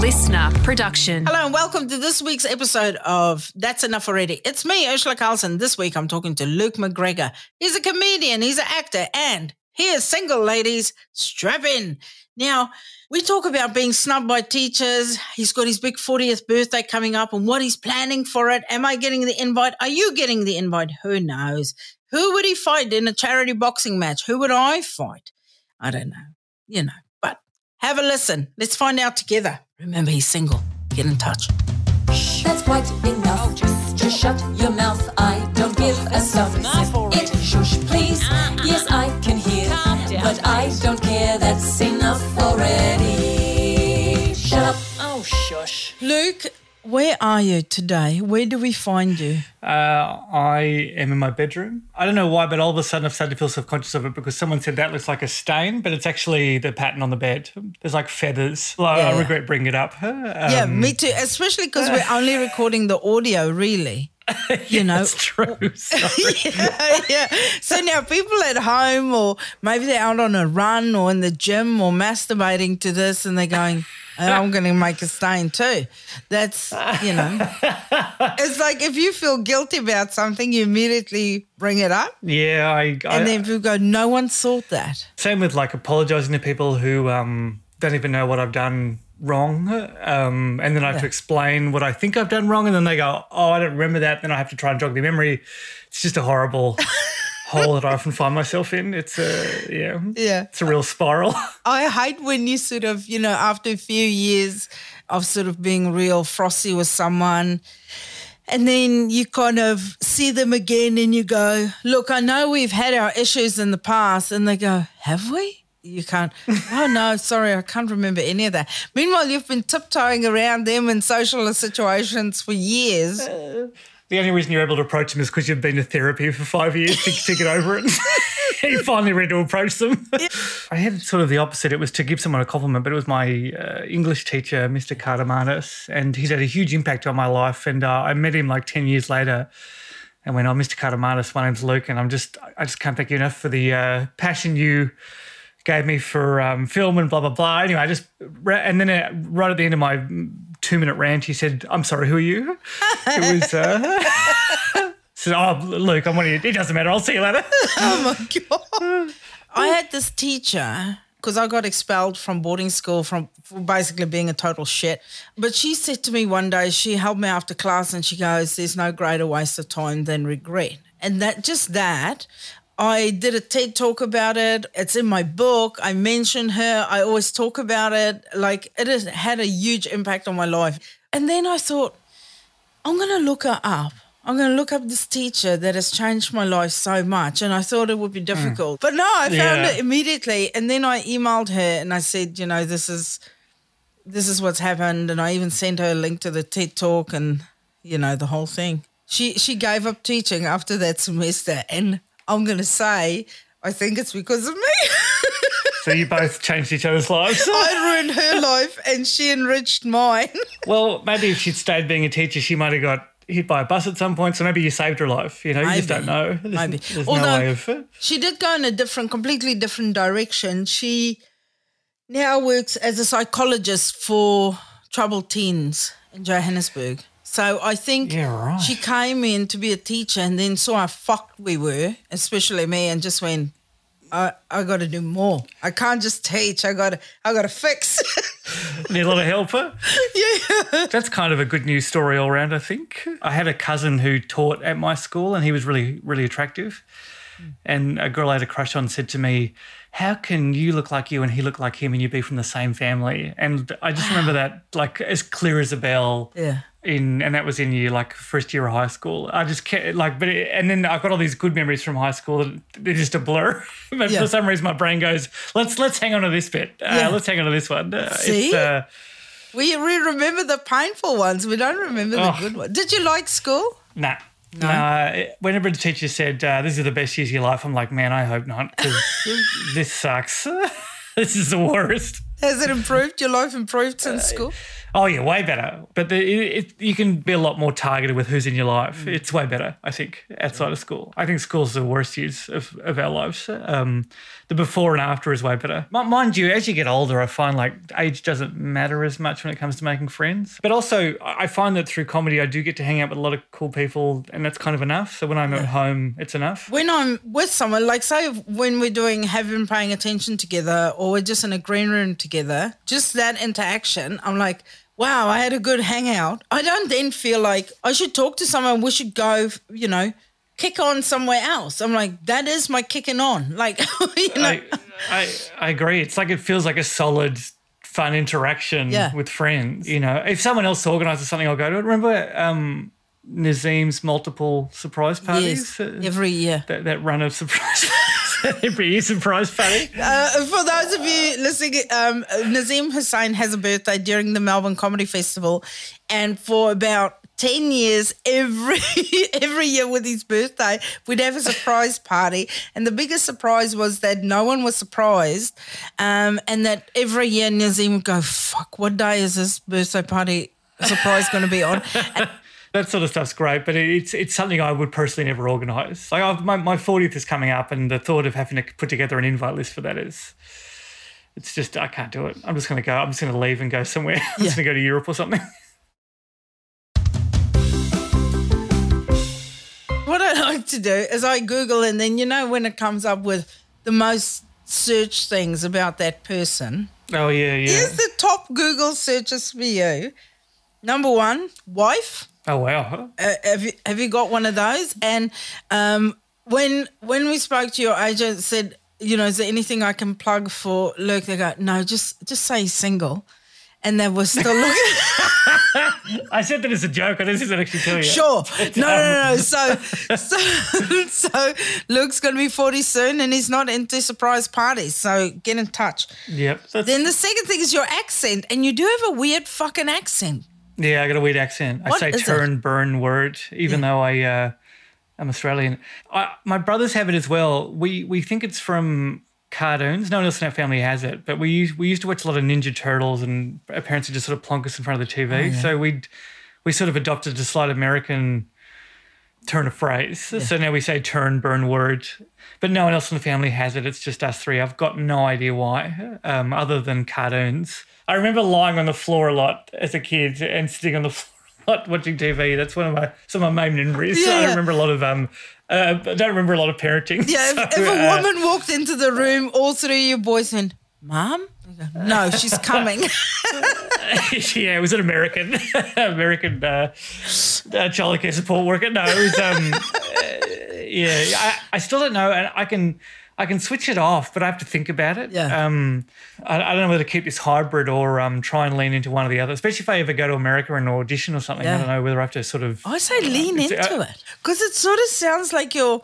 listener production. Hello and welcome to this week's episode of That's Enough Already. It's me, Urzila Carlson. This week I'm talking to Luke McGregor. He's a comedian, he's an actor, and he is single, ladies. Strap in. Now, we talk about being snubbed by teachers. He's got his big 40th birthday coming up and what he's planning for it. Am I getting the invite? Are you getting the invite? Who knows? Who would he fight in a charity boxing match? Who would I fight? I don't know. You know, but have a listen. Let's find out together. Remember, he's single. Get in touch. That's quite enough. Oh, just, just shut your mouth. I don't give a stuff. It shush, please. Uh-uh. Yes, I can hear, but I don't care. That's enough already. Shut up. Oh, shush. Luke, where are you today? Where do we find you? Uh, I am in my bedroom. I don't know why, but all of a sudden I've started to feel self conscious of it because someone said that looks like a stain, but it's actually the pattern on the bed. There's like feathers. Like, Yeah. I regret bringing it up. Um, yeah, me too. Especially because we're only recording the audio, really. You know, It's true. Yeah, yeah. So now people at home, or maybe they're out on a run or in the gym or masturbating to this, and they're going, "Oh, I'm going to make a stain too. That's, you know, it's like if you feel guilty about something, you immediately bring it up. yeah, I, I And then people go, no one thought that. same with like apologizing to people who um, don't even know what I've done wrong. Um, and then I have to explain what I think I've done wrong. And then they go, oh, I don't remember that. Then I have to try and jog their memory. It's just a horrible hole that I often find myself in. It's a, yeah. Yeah. It's a real spiral. I hate when you sort of, you know, after a few years of sort of being real frosty with someone, and then you kind of see them again and you go, Look, I know we've had our issues in the past. And they go, Have we? You can't, oh no, sorry, I can't remember any of that. Meanwhile, you've been tiptoeing around them in social situations for years. Uh, The only reason you're able to approach them is because you've been to therapy for five years to, to get over it. you finally ready to approach them. I had sort of the opposite. It was to give someone a compliment, but it was my uh, English teacher, Mr. Cardamanis, and he's had a huge impact on my life. And uh, I met him like 10 years later and went, Oh, Mr. Cardamanis, my name's Luke, and I'm just, I just can't thank you enough for the uh, passion you gave me for um, film and blah blah blah. Anyway, I just and then uh, right at the end of my two minute rant, he said, "I'm sorry, who are you?" It was. Uh, said, "Oh, Luke, I'm one of you. It doesn't matter. I'll see you later." Oh my God. I had this teacher because I got expelled from boarding school from for basically being a total shit. But she said to me one day, she held me after class and she goes, There's no greater waste of time than regret. And that just that. I did a TED talk about it. It's in my book. I mention her. I always talk about it. Like it has had a huge impact on my life. And then I thought, I'm going to look her up. I'm going to look up this teacher that has changed my life so much. And I thought it would be hmm. difficult. But no, I found Yeah. it immediately. And then I emailed her and I said, you know, this is this is what's happened. And I even sent her a link to the TED talk and, you know, the whole thing. She she gave up teaching after that semester. And I'm going to say, I think it's because of me. so you both changed each other's lives. I ruined her life and she enriched mine. well, maybe if she'd stayed being a teacher, she might have got hit by a bus at some point. So maybe you saved her life. You know, you just don't know. There's, Maybe. there's Although- no way of. She did go in a different, completely different direction. She now works as a psychologist for troubled teens in Johannesburg. So I think Yeah, right. she came in to be a teacher and then saw how fucked we were, especially me, and just went, I, I got to do more. I can't just teach. I got to I got to fix. Need a lot of help. huh? yeah. That's kind of a good news story all round, I think. I had a cousin who taught at my school and he was really, really attractive. Mm. And a girl I had a crush on said to me, How can you look like you and he look like him and you be from the same family? And I just remember that like as clear as a bell. Yeah. In and that was in year like first year of high school. I just can't like, but it, and then I've got all these good memories from high school that they're just a blur. but Yeah. for some reason, my brain goes, let's let's hang on to this bit. Uh, Yeah. Let's hang on to this one. Uh, See? It's, uh, We, we remember the painful ones. We don't remember the Oh. good ones. Did you like school? Nah. Nah, whenever the teacher said, uh, This is the best years of your life, I'm like, Man, I hope not, because this sucks. this is the worst. Has it improved? Your life improved Uh, since school? Oh yeah, way better. But the, it, it, you can be a lot more targeted with who's in your life. It's way better, I think, outside of school. I think school's the worst use of, of our lives. Um, the before and after is way better. M- Mind you, as you get older, I find like age doesn't matter as much when it comes to making friends. But also, I I find that through comedy, I do get to hang out with a lot of cool people, and that's kind of enough. So when I'm at home, it's enough. When I'm with someone, like say when we're doing have been paying attention together or we're just in a green room together, just that interaction, I'm like, wow, I had a good hangout. I don't then feel like I should talk to someone, we should go, you know, kick on somewhere else. I'm like, that is my kicking on. Like, you know, I, I I agree. It's like it feels like a solid, fun interaction Yeah. with friends. You know, if someone else organises something, I'll go to it. Remember um, Nazim's multiple surprise parties? yes, every year. that, that run of surprise parties. Every year surprise party. Uh, for those of you listening, um, Nazim Hussain has a birthday during the Melbourne Comedy Festival, and for about ten years, every every year with his birthday, we'd have a surprise party, and the biggest surprise was that no one was surprised, um, and that every year Nazim would go, "Fuck, what day is this birthday party surprise going to be on?" And That sort of stuff's great, but it's it's something I would personally never organise. Like I've, my my fortieth is coming up, and the thought of having to put together an invite list for that is, it's just I can't do it. I'm just going to go. I'm just going to leave and go somewhere. I'm just going to go to Europe or something. what I like to do is I Google, and then you know when it comes up with the most search things about that person. Oh yeah, yeah. Here's the top Google searches for you. Number one, wife. Oh wow. Uh, have you have you got one of those? And um, when when we spoke to your agent, said, you know, is there anything I can plug for Luke? They go, no, just just say single. And they were still looking. I said that as a joke. I didn't actually tell you. Sure. No, no, no. So, so, so Luke's going to be 40 soon and he's not into surprise parties. So get in touch. Yep. Then the second thing is your accent. And you do have a weird fucking accent. Yeah, I got a weird accent. I say is it? turn, burn word, even though I uh, I'm Australian. I, my brothers have it as well. We we think it's from cartoons. No one else in our family has it, but we used, we used to watch a lot of Ninja Turtles, and our parents would just sort of plonk us in front of the TV. So we we sort of adopted a slight American turn of phrase. So now we say turn, burn word. But no one else in the family has it. It's just us three. I've got no idea why, um, other than cartoons. I remember lying on the floor a lot as a kid and sitting on the floor a lot watching TV. That's one of my some of my main memories. Yeah, I yeah. remember a lot of um. Uh, I don't remember a lot of parenting. Yeah, if, so, if a uh, woman walked into the room, all three of you boys went, Mom? No, she's coming. yeah, it was an American, American uh, uh, childcare support worker. No, it was. Um, uh, yeah, I, I still don't know, and I can, I can switch it off, but I have to think about it. Yeah. Um, I, I don't know whether to keep this hybrid or um, try and lean into one or the other. Especially if I ever go to America and audition or something. Yeah. I don't know whether I have to sort of. I say lean It's, into uh, it because it sort of sounds like you're,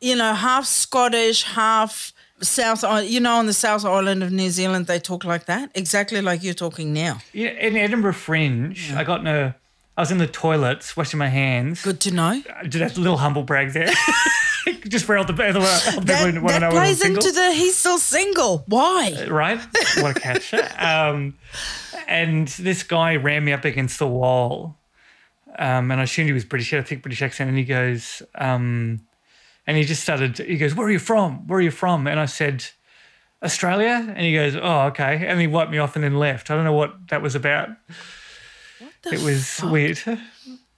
you know, half Scottish, half South. You know, on the South Island of New Zealand, they talk like that, exactly like you're talking now. Yeah, in Edinburgh Fringe, I got in a. I was in the toilets washing my hands. Good to know. I did a little humble brag there. Just for all the, all the, people That, who want to know plays into the he's still single. Why? right? What a catch. um, and this guy ran me up against the wall. Um, and I assumed he was British, he had a thick British accent. And he goes, um, and he just started, he goes, Where are you from? Where are you from? And I said, Australia. And he goes, Oh, okay. And he wiped me off and then left. I don't know what that was about. What it was weird.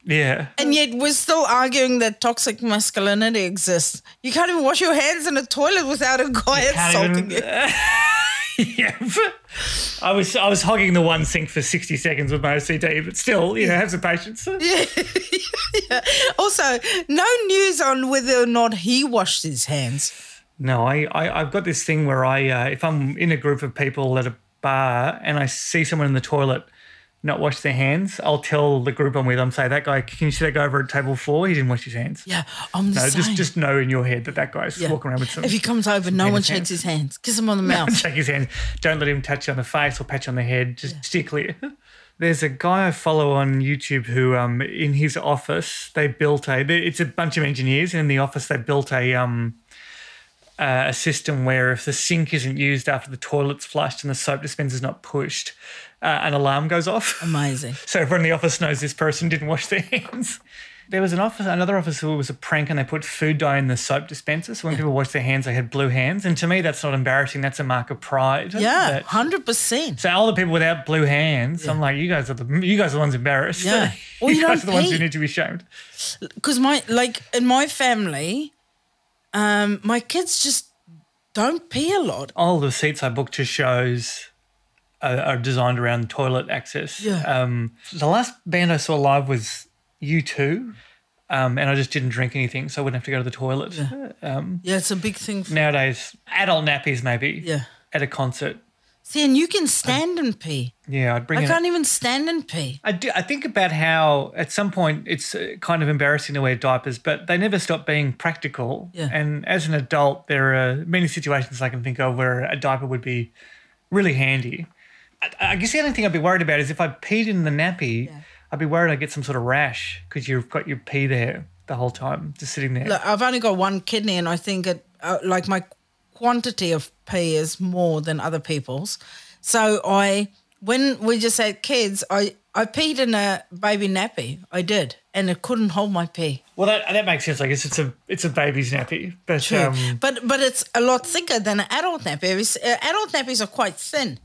Yeah. And yet we're still arguing that toxic masculinity exists. You can't even wash your hands in a toilet without a guy insulting even- you. yeah. I was I was hogging the one sink for 60 seconds with my OCD, but still, you know, have some patience. Yeah. Also, no news on whether or not he washed his hands. No, I, I I've got this thing where I uh, if I'm in a group of people at a bar and I see someone in the toilet not wash their hands, I'll tell the group I'm with, I'm say that guy, can you see that guy over at table four? He didn't wash his hands. Yeah, I'm the No, same. just just know in your head that that guy's Yeah. walking around with some. If he comes over, no one shakes hands. his hands. Kiss him on the mouth. shake his hand. Don't let him touch you on the face or pat you on the head. Just steer clear. There's a guy I follow on YouTube who, um, in his office, they built a. It's a bunch of engineers, and in the office they built a um, uh, a system where if the sink isn't used after the toilet's flushed and the soap dispenser's not pushed, uh, an alarm goes off. Amazing. So everyone in the office knows this person didn't wash their hands. There was an office, another office who was a prank, and they put food dye in the soap dispenser. So when people washed their hands, they had blue hands. And to me, that's not embarrassing. That's a mark of pride. Yeah, hundred percent. so all the people without blue hands, I'm like, you guys are the you guys are the ones embarrassed. Yeah. you, you guys are the ones who need to be shamed. Because my like in my family, um, my kids just don't pee a lot. All the seats I booked to shows are, are designed around toilet access. Yeah. Um, the last band I saw live was U2. Um, and I just didn't drink anything, so I wouldn't have to go to the toilet. Um, Yeah, it's a big thing. For, nowadays, adult nappies maybe. Yeah. At a concert. See, and you can stand and pee. Yeah, I'd bring I can't even stand and pee. I, do, I think about how at some point it's uh, kind of embarrassing to wear diapers, but they never stop being practical. Yeah. And as an adult, there are many situations I can think of where a diaper would be really handy. I, I guess the only thing I'd be worried about is if I peed in the nappy, I'd be worried I'd get some sort of rash because you've got your pee there the whole time, just sitting there. Look, I've only got one kidney, and I think it uh, like my quantity of pee is more than other people's. So I, when we just had kids, I I peed in a baby nappy. I did, and it couldn't hold my pee. well, that, that makes sense. I guess it's a it's a baby's nappy, but True. um, but but it's a lot thicker than an adult nappy. It's- uh, Adult nappies are quite thin.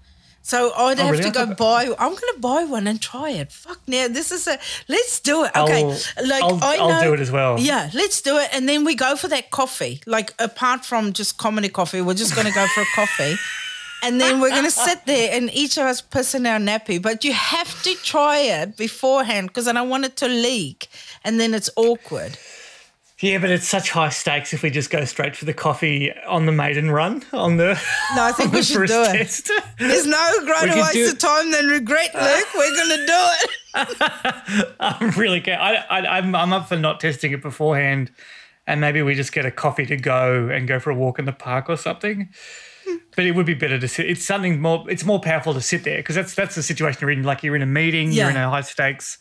So I'd oh, have Oh, really? to go buy. I'm going to buy one and try it. Fuck now, this is a. Let's do it. Okay, I'll- like I'll- I know, I'll do it as well. Yeah, let's do it, and then we go for that coffee. Like apart from just comedy coffee, we're just going to go for a coffee, and then we're going to sit there and each of us piss in our nappy. But you have to try it beforehand because I don't want it to leak, and then it's awkward. Yeah, but it's such high stakes if we just go straight for the coffee on the maiden run on the No, I think we should do it. test. There's no greater waste do- of time than regret, Luke. We're going to do it. I'm really ca- I, I, I'm I'm up for not testing it beforehand, and maybe we just get a coffee to go and go for a walk in the park or something. Hmm. But it would be better to sit. It's something more. It's more powerful to sit there because that's that's the situation you're in. Like you're in a meeting, you're in a high stakes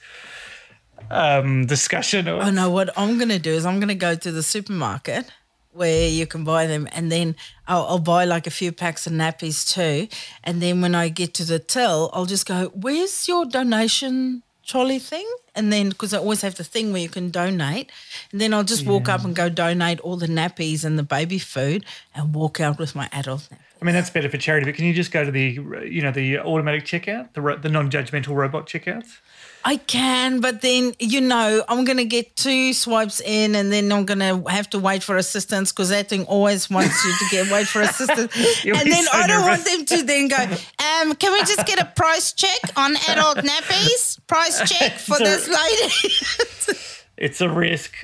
um, discussion. Or, Oh no, what I'm going to do is I'm going to go to the supermarket where you can buy them, and then I'll, I'll buy like a few packs of nappies too. And then when I get to the till, I'll just go, "Where's your donation trolley thing?" And then because I always have the thing where you can donate, and then I'll just walk up and go donate all the nappies and the baby food, and walk out with my adult nappies. I mean, that's better for charity. But can you just go to the you know the automatic checkout, the the non-judgmental robot checkouts? I can, but then you know I'm gonna get two swipes in, and then I'm gonna have to wait for assistance because that thing always wants you to get wait for assistance, and then so I don't nervous. want them to then go. Um, can we just get a price check on adult nappies? Price check for So- this lady. It's a risk.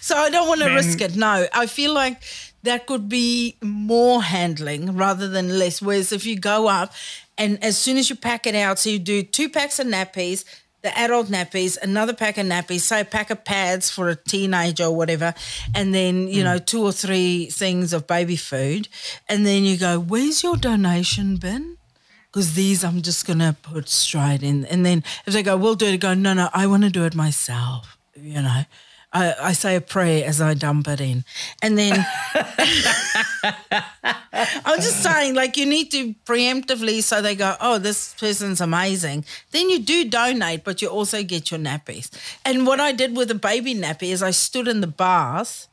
so I don't want to risk it. No, I feel like that could be more handling rather than less. Whereas if you go up and as soon as you pack it out, so you do two packs of nappies, the adult nappies, another pack of nappies, say a pack of pads for a teenager or whatever, and then, you know, two or three things of baby food. And then you go, Where's your donation bin? Because these I'm just gonna put straight in. And then if they go, we'll do it, I go, no, no, I want to do it myself. You know, I, I say a prayer as I dump it in. And then I'm just saying, like, you need to preemptively so they go, oh, this person's amazing. Then you do donate, but you also get your nappies. And what I did with the baby nappy is I stood in the bath.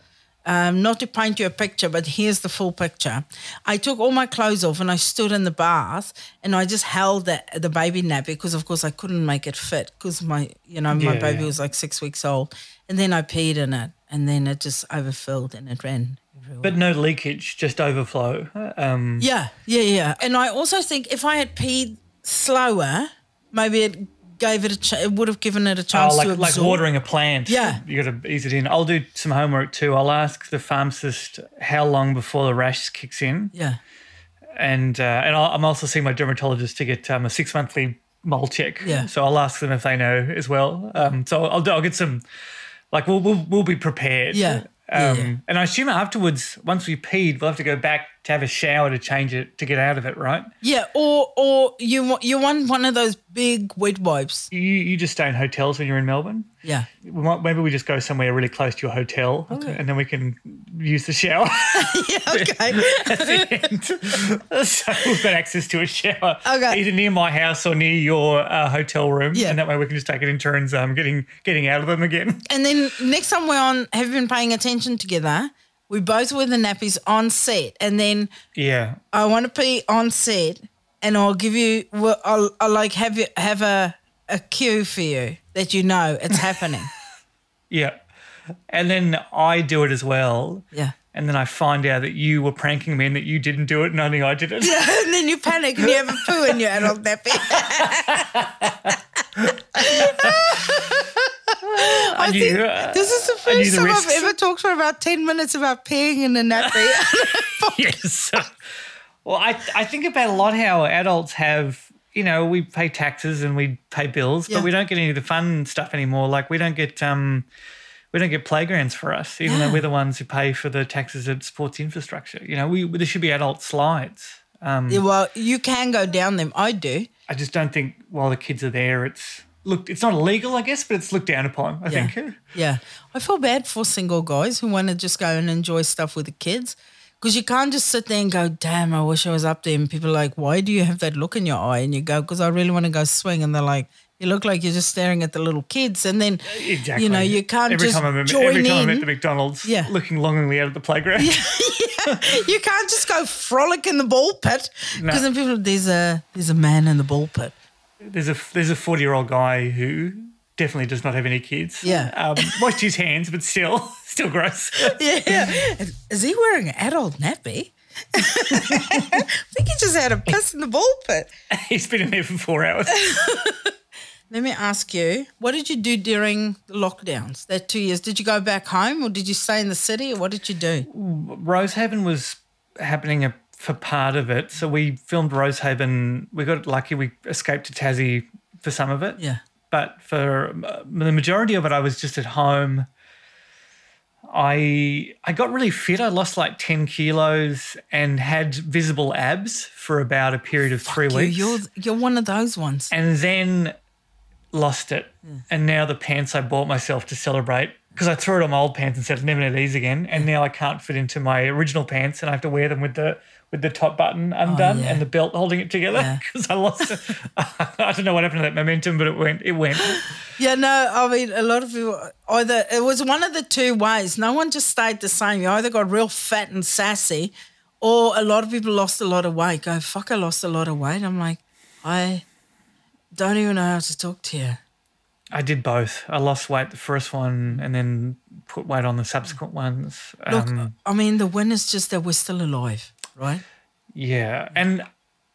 Um, not to paint you a picture, but here's the full picture. I took all my clothes off and I stood in the bath and I just held the, the baby nappy because, of course, I couldn't make it fit because my, you know, my Yeah, baby yeah. was like six weeks old. And then I peed in it and then it just overfilled and it ran everywhere. But no leakage, just overflow. Um, Yeah, yeah, yeah. And I also think if I had peed slower, maybe it gave it a ch- it would have given it a chance Oh, to like, like watering a plant. Yeah. You got to ease it in. I'll do some homework too. I'll ask the pharmacist how long before the rash kicks in. Yeah, And uh, and I'll, I'm also seeing my dermatologist to get um, a six monthly mole check. Yeah. So I'll ask them if they know as well. Um, so I'll do, I'll get some, like we'll, we'll, we'll be prepared. Yeah. Yeah, Um, yeah. And I assume afterwards, once we peed, we'll have to go back to have a shower to change it to get out of it, right? Yeah, or or you want you want one of those big wet wipes. You you just stay in hotels when you're in Melbourne. Yeah. We might, maybe we just go somewhere really close to your hotel, and then we can use the shower. yeah okay. at the end. so we've got access to a shower, Okay. either near my house or near your uh, hotel room, Yeah. and that way we can just take it in turns, um, getting getting out of them again. and then next time we're on, have you been paying attention together? We both wear the nappies on set, and then Yeah, I want to be on set, and I'll give you. I'll, I'll like have you have a a cue for you that you know it's happening. yeah, and then I do it as well. yeah. And then I find out that you were pranking me and that you didn't do it and only I did it. and then you panic and you have a poo in your adult nappy. I knew, think uh, this is the first the time I've ever talked for about 10 minutes about peeing in a nappy. yes. well, I I think about a lot how adults have, you know, we pay taxes and we pay bills, Yeah. but we don't get any of the fun stuff anymore. Like we don't get um we don't get playgrounds for us, even though we're the ones who pay for the taxes that supports infrastructure. You know, we there should be adult slides. Um, Yeah, well, you can go down them. I do. I just don't think while the kids are there, it's look. It's not illegal, I guess, but it's looked down upon. I Yeah. think. Yeah. I feel bad for single guys who want to just go and enjoy stuff with the kids. Because you can't just sit there and go, damn, I wish I was up there. And people are like, why do you have that look in your eye? And you go, because I really want to go swing. And they're like, you look like you're just staring at the little kids. And then, Exactly. you know, you can't every just time I'm, join every time I'm at the McDonald's, Yeah. looking longingly out of the playground. Yeah. You can't just go frolic in the ball pit. No. Because then people, there's a, there's a man in the ball pit. There's a there's a 40 year old guy who definitely does not have any kids. Yeah. Um, washed his hands, but still, still gross. Yeah. Is he wearing an adult nappy? I think he just had a piss in the ball pit. He's been in there for four hours. Let me ask you, what did you do during the lockdowns? That two years, did you go back home or did you stay in the city or what did you do? Rosehaven was happening a, for part of it. So we filmed Rosehaven. We got lucky. We escaped to Tassie for some of it. Yeah. But for uh, the majority of it, I was just at home. I I got really fit. I lost like ten kilos and had visible abs for about a period of three You, weeks. you're you're one of those ones. and then lost it. And now the pants I bought myself to celebrate because I threw it on my old pants and said never need these again. And now I can't fit into my original pants, and I have to wear them with the with the top button undone Oh, yeah. and the belt holding it together Yeah. because I lost it. I don't know what happened to that momentum, but it went. It went. Yeah, no, I mean a lot of people either it was one of the two ways. No one just stayed the same. You either got real fat and sassy, or a lot of people lost a lot of weight. Go, fuck, I lost a lot of weight. I'm like, I don't even know how to talk to you. I did both. I lost weight the first one, and then put weight on the subsequent ones. Look, Um, I mean, the win is just that we're still alive, right? Yeah, and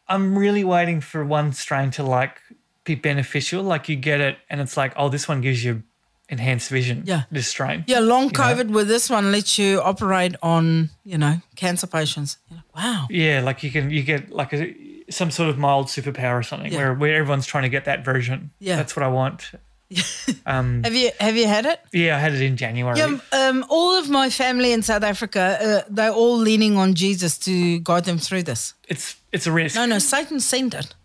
I'm really waiting for one strain to like be beneficial. Like you get it, and it's like, oh, this one gives you enhanced vision. Yeah. this strain. Yeah, long You know? COVID with this one lets you operate on, you know, cancer patients. Like, wow. Yeah, like you can you get like a some sort of mild superpower or something Yeah. where where everyone's trying to get that version. Yeah. that's what I want. um, Have you have you had it? yeah, I had it in January. Yeah, um, all of my family in South Africa, uh, they're all leaning on Jesus to guide them through this. It's it's a risk. No, no, Satan sent it,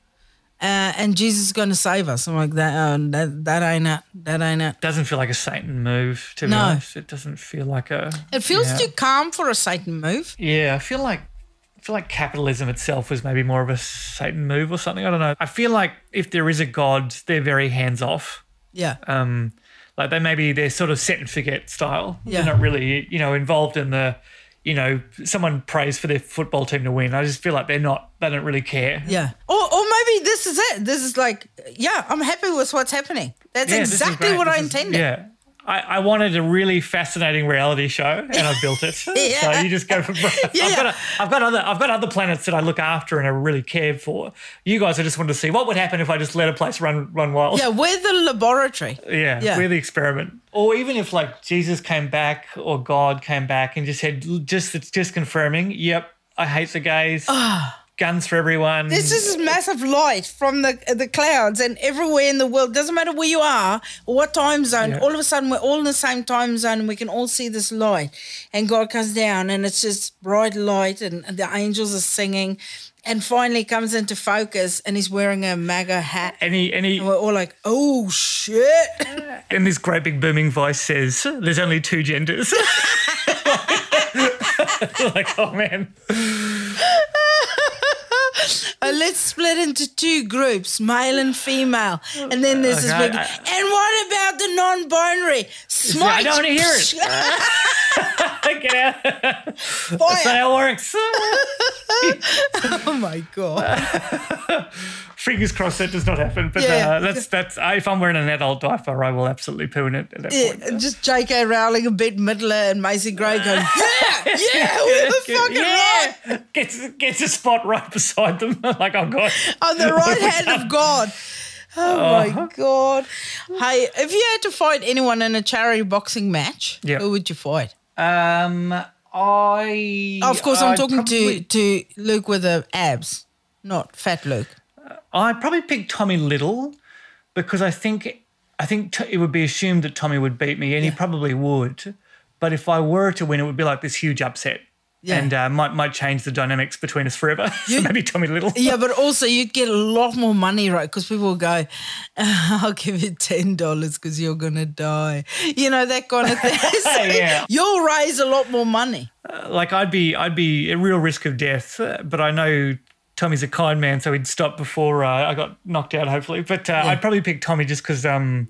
uh, and Jesus is going to save us. I'm like that. Uh, that that ain't it. That ain't it. doesn't feel like a Satan move to be No. honest. It doesn't feel like a. It feels yeah. too calm for a Satan move. Yeah, I feel like I feel like capitalism itself was maybe more of a Satan move or something. I don't know. I feel like if there is a god, they're very hands off. Yeah, Um, like they maybe they're sort of set and forget style. Yeah. They're not really you know involved in the. You know, someone prays for their football team to win. I just feel like they're not. They don't really care. yeah. Or or maybe this is it. This is like, yeah, I'm happy with what's happening. That's Yeah, exactly what I is- intended. Yeah. I, I wanted a really fascinating reality show, and I built it. Yeah. So you just go for. I've, got a, I've got other. I've got other planets that I look after and I really care for. You guys, I just wanted to see what would happen if I just let a place run run wild. Yeah, we're the laboratory. yeah, Yeah. We're the experiment. Or even if like Jesus came back or God came back and just said, just it's just confirming. Yep, I hate the gays. Ah. Guns for everyone. There's just this massive light from the the clouds, and everywhere in the world doesn't matter where you are or what time zone. Yeah. All of a sudden, we're all in the same time zone, and we can all see this light. And God comes down, and it's just bright light, and, the angels are singing. And finally comes into focus, and he's wearing a MAGA hat. and he and he And we're all like, "Oh shit!" and this great big booming voice says, "There's only two genders." like, oh man, split into two groups, male and female. And then there's this big. I- and what about the non-binary? Smite. I don't hear it. get out. That's not how it works. Oh my god. Fingers crossed that does not happen. But Yeah. uh, that's that's. I, if I'm wearing an adult diaper, I will absolutely poo in it at that point. Yeah, just J.K. Rowling, a Bette Midler, and Macy Gray going, yeah, yeah, we were fucking right. Gets gets a spot right beside them. like, oh god. On the right hand of God. Oh Uh-huh. my God. Hey, if you had to fight anyone in a charity boxing match, Yeah. who would you fight? Um, I. of course, I'm I'd talking probably- to, to Luke with the abs, not fat Luke. I'd probably pick Tommy Little because I think I think it would be assumed that Tommy would beat me, and he probably would. But if I were to win, it would be like this huge upset, Yeah. and uh, might might change the dynamics between us forever. so maybe Tommy Little. Yeah, but also you'd get a lot more money, right? Because people will go, I'll give you ten dollars because you're gonna die. You know that kind of thing. So Yeah. You'll raise a lot more money. like I'd be I'd be at real risk of death, uh, but I know Tommy's a kind man, so he'd stop before uh, I got knocked out, hopefully. But uh, I'd probably pick Tommy just because, um,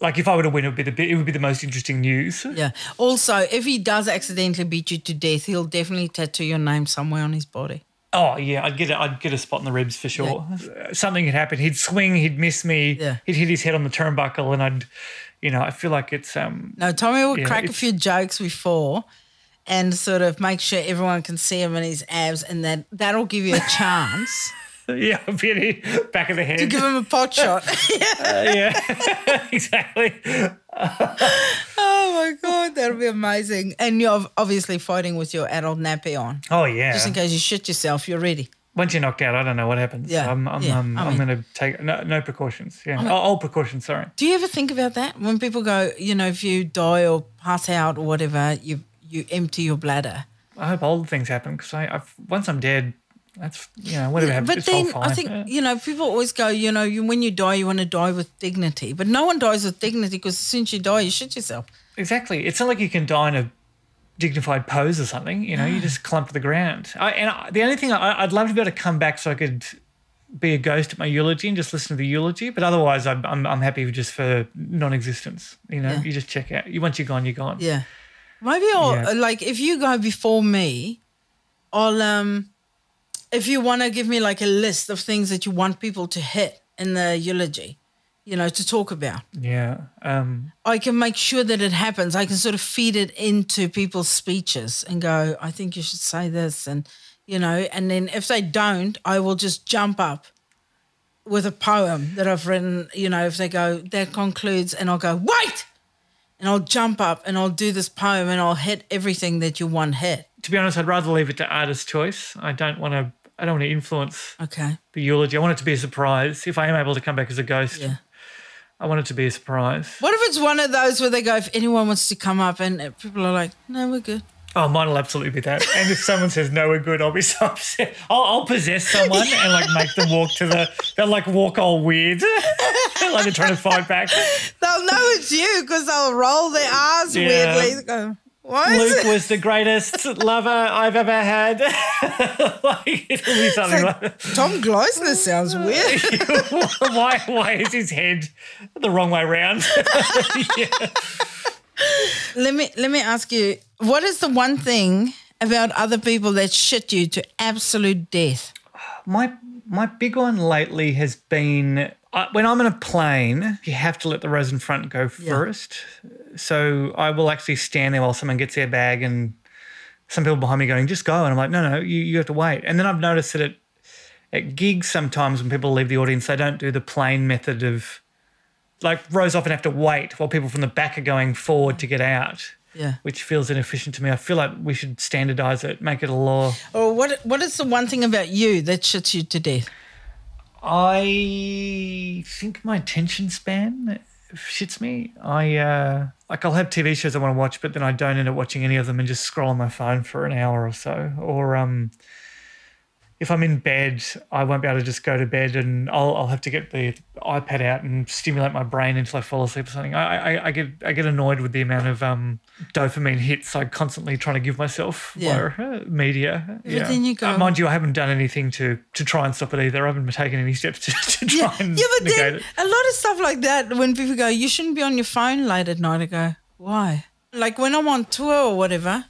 like, if I were to win, it would be the it would be the most interesting news. Yeah. Also, if he does accidentally beat you to death, he'll definitely tattoo your name somewhere on his body. Oh yeah, I'd get a, I'd get a spot in the ribs for sure. Uh, Something had happened. He'd swing, he'd miss me, Yeah. he'd hit his head on the turnbuckle, and I'd, you know, I feel like it's um, No, Tommy would Yeah, crack a few jokes before and sort of make sure everyone can see him in his abs, and that that'll give you a chance yeah, bit back of the head. to give him a pot shot. yeah, exactly. oh my god, that'll be amazing. And you're obviously fighting with your adult nappy on, Oh yeah. just in case you shit yourself. You're ready. Once you're knocked out, I don't know what happens. Yeah, I'm I'm yeah, um, I I'm going to take no, no precautions. Yeah, oh, all precautions. Sorry. Do you ever think about that when people go, you know, if you die or pass out or whatever, you you empty your bladder. I hope all the things happen because I I've, once I'm dead, that's you know whatever happens. But then. I think Yeah. you know people always go, you know, you, when you die, you want to die with dignity. But no one dies with dignity because as soon as you die, you shit yourself. exactly. It's not like you can die in a dignified pose or something. You know, you just clump to the ground. I, and I, the only thing I, I'd love to be able to come back so I could be a ghost at my eulogy and just listen to the eulogy. But otherwise, I'm I'm, I'm happy just for non-existence. You know, Yeah. you just check out. You once you're gone, you're gone. Yeah. Maybe I'll Yeah. like if you go before me, I'll um if you want to give me like a list of things that you want people to hit in the eulogy, you know, to talk about. Yeah. Um, I can make sure that it happens. I can sort of feed it into people's speeches and go, I think you should say this and you know, and then if they don't, I will just jump up with a poem that I've written, you know, if they go, that concludes and I'll go, wait! And I'll jump up and I'll do this poem and I'll hit everything that you want hit. to be honest, I'd rather leave it to artist's choice. I don't want to. I don't want to influence Okay. the eulogy. I want it to be a surprise. If I am able to come back as a ghost, Yeah. I want it to be a surprise. What if it's one of those where they go, if anyone wants to come up and people are like, no, we're good. Oh, mine will absolutely be that. And if someone says no, we're good, I'll be so upset. I'll, I'll possess someone and like make them walk to the. They'll like walk all weird, like they're trying to fight back. They'll know it's you because they'll roll their eyes Yeah. weirdly. Go, why Luke was the greatest lover I've ever had. like it'll be something like. Tom Gleisner sounds weird. why? Why is his head the wrong way round? yeah. Let me let me ask you, what is the one thing about other people that shit you to absolute death? My my big one lately has been uh, when I'm in a plane, you have to let the rows in front go first. So I will actually stand there while someone gets their bag, and some people behind me going, "Just go," and I'm like, "No, no, you, you have to wait." And then I've noticed that at at gigs sometimes when people leave the audience, they don't do the plane method of like rows often have to wait while people from the back are going forward to get out. Yeah. which feels inefficient to me. I feel like we should standardize it, make it a law. Or what? What is the one thing about you that shits you to death? I think my attention span shits me. I uh, like I'll have TV shows I want to watch, but then I don't end up watching any of them and just scroll on my phone for an hour or so. Or um, if I'm in bed, I won't be able to just go to bed, and I'll, I'll have to get the iPad out and stimulate my brain until I fall asleep or something. I, I, I get I get annoyed with the amount of um, dopamine hits I'm constantly trying to give myself Yeah. via uh, media. But then you go- Uh, mind you, I haven't done anything to to try and stop it either. I haven't taken any steps to, to try Yeah, and yeah, but negate then it. a lot of stuff like that. When people go, you shouldn't be on your phone late at night. I go, why? Like when I'm on tour or whatever.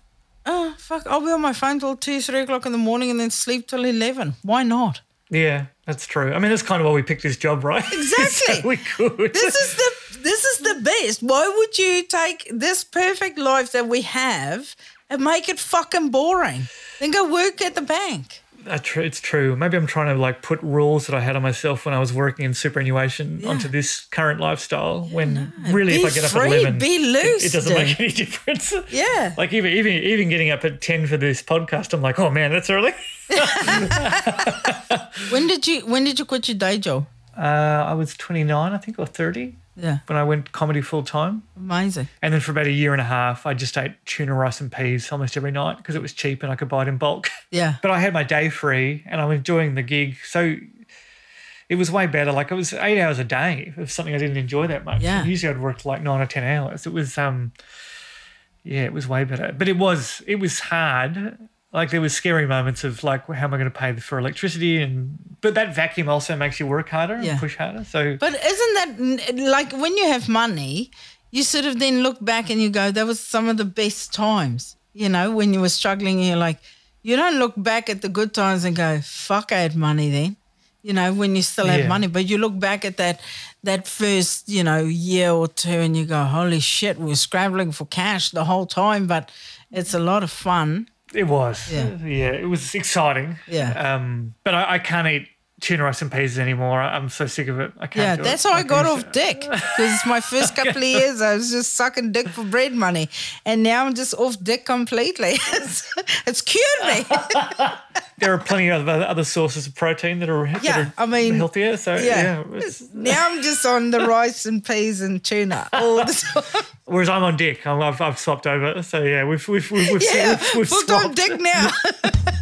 Oh fuck! I'll be on my phone till two, three o'clock in the morning, and then sleep till eleven. Why not? Yeah, that's true. I mean, that's kind of why we picked this job, right? Exactly. so we could. This is the this is the best. Why would you take this perfect life that we have and make it fucking boring? Then go work at the bank. That's true. It's true. Maybe I'm trying to like put rules that I had on myself when I was working in superannuation onto this current lifestyle. when really, Be if I get up free, at eleven, be it- loose, It, doesn't make any difference. Yeah. Like even even even getting up at ten for this podcast, I'm like, oh man, that's early. When did you when did you quit your day job? Uh, I was 29, I think, or 30 Yeah, when I went comedy full time. amazing. And then for about a year and a half, I just ate tuna rice and peas almost every night because it was cheap and I could buy it in bulk. Yeah. But I had my day free and I'm enjoying the gig. So it was way better. Like it was eight hours a day of something I didn't enjoy that much. Yeah. And usually I'd worked like nine or 10 hours. It was, um, yeah, it was way better. But it was, it was hard. Like there was scary moments of like, how am I going to pay for electricity? And, but that vacuum also makes you work harder Yeah. and push harder. So But isn't that like when you have money, you sort of then look back and you go, that was some of the best times, you know, when you were struggling. And you're like, you don't look back at the good times and go, fuck, I had money then, you know, when you still have Yeah. money. But you look back at that that first, you know, year or two and you go, holy shit, we're scrambling for cash the whole time, but it's a lot of fun. It was. Yeah. Yeah. it was exciting. Yeah. Um, but I, I can't eat tuna rice and peas anymore. I- I'm so sick of it. I can't Yeah, that's it. how I Like, got off dick. Because my first couple of years, I was just sucking dick for bread money, and now I'm just off dick completely. It's, it's cured me. There are plenty of other, sources of protein that are, that Yeah, are I mean, healthier. So yeah. yeah, now I'm just on the rice and peas and tuna all the time. whereas I'm on dick. I'm, I've, I've swapped over. So yeah, we've we've we've, we've, Yeah, we've, we've time swapped. dick now.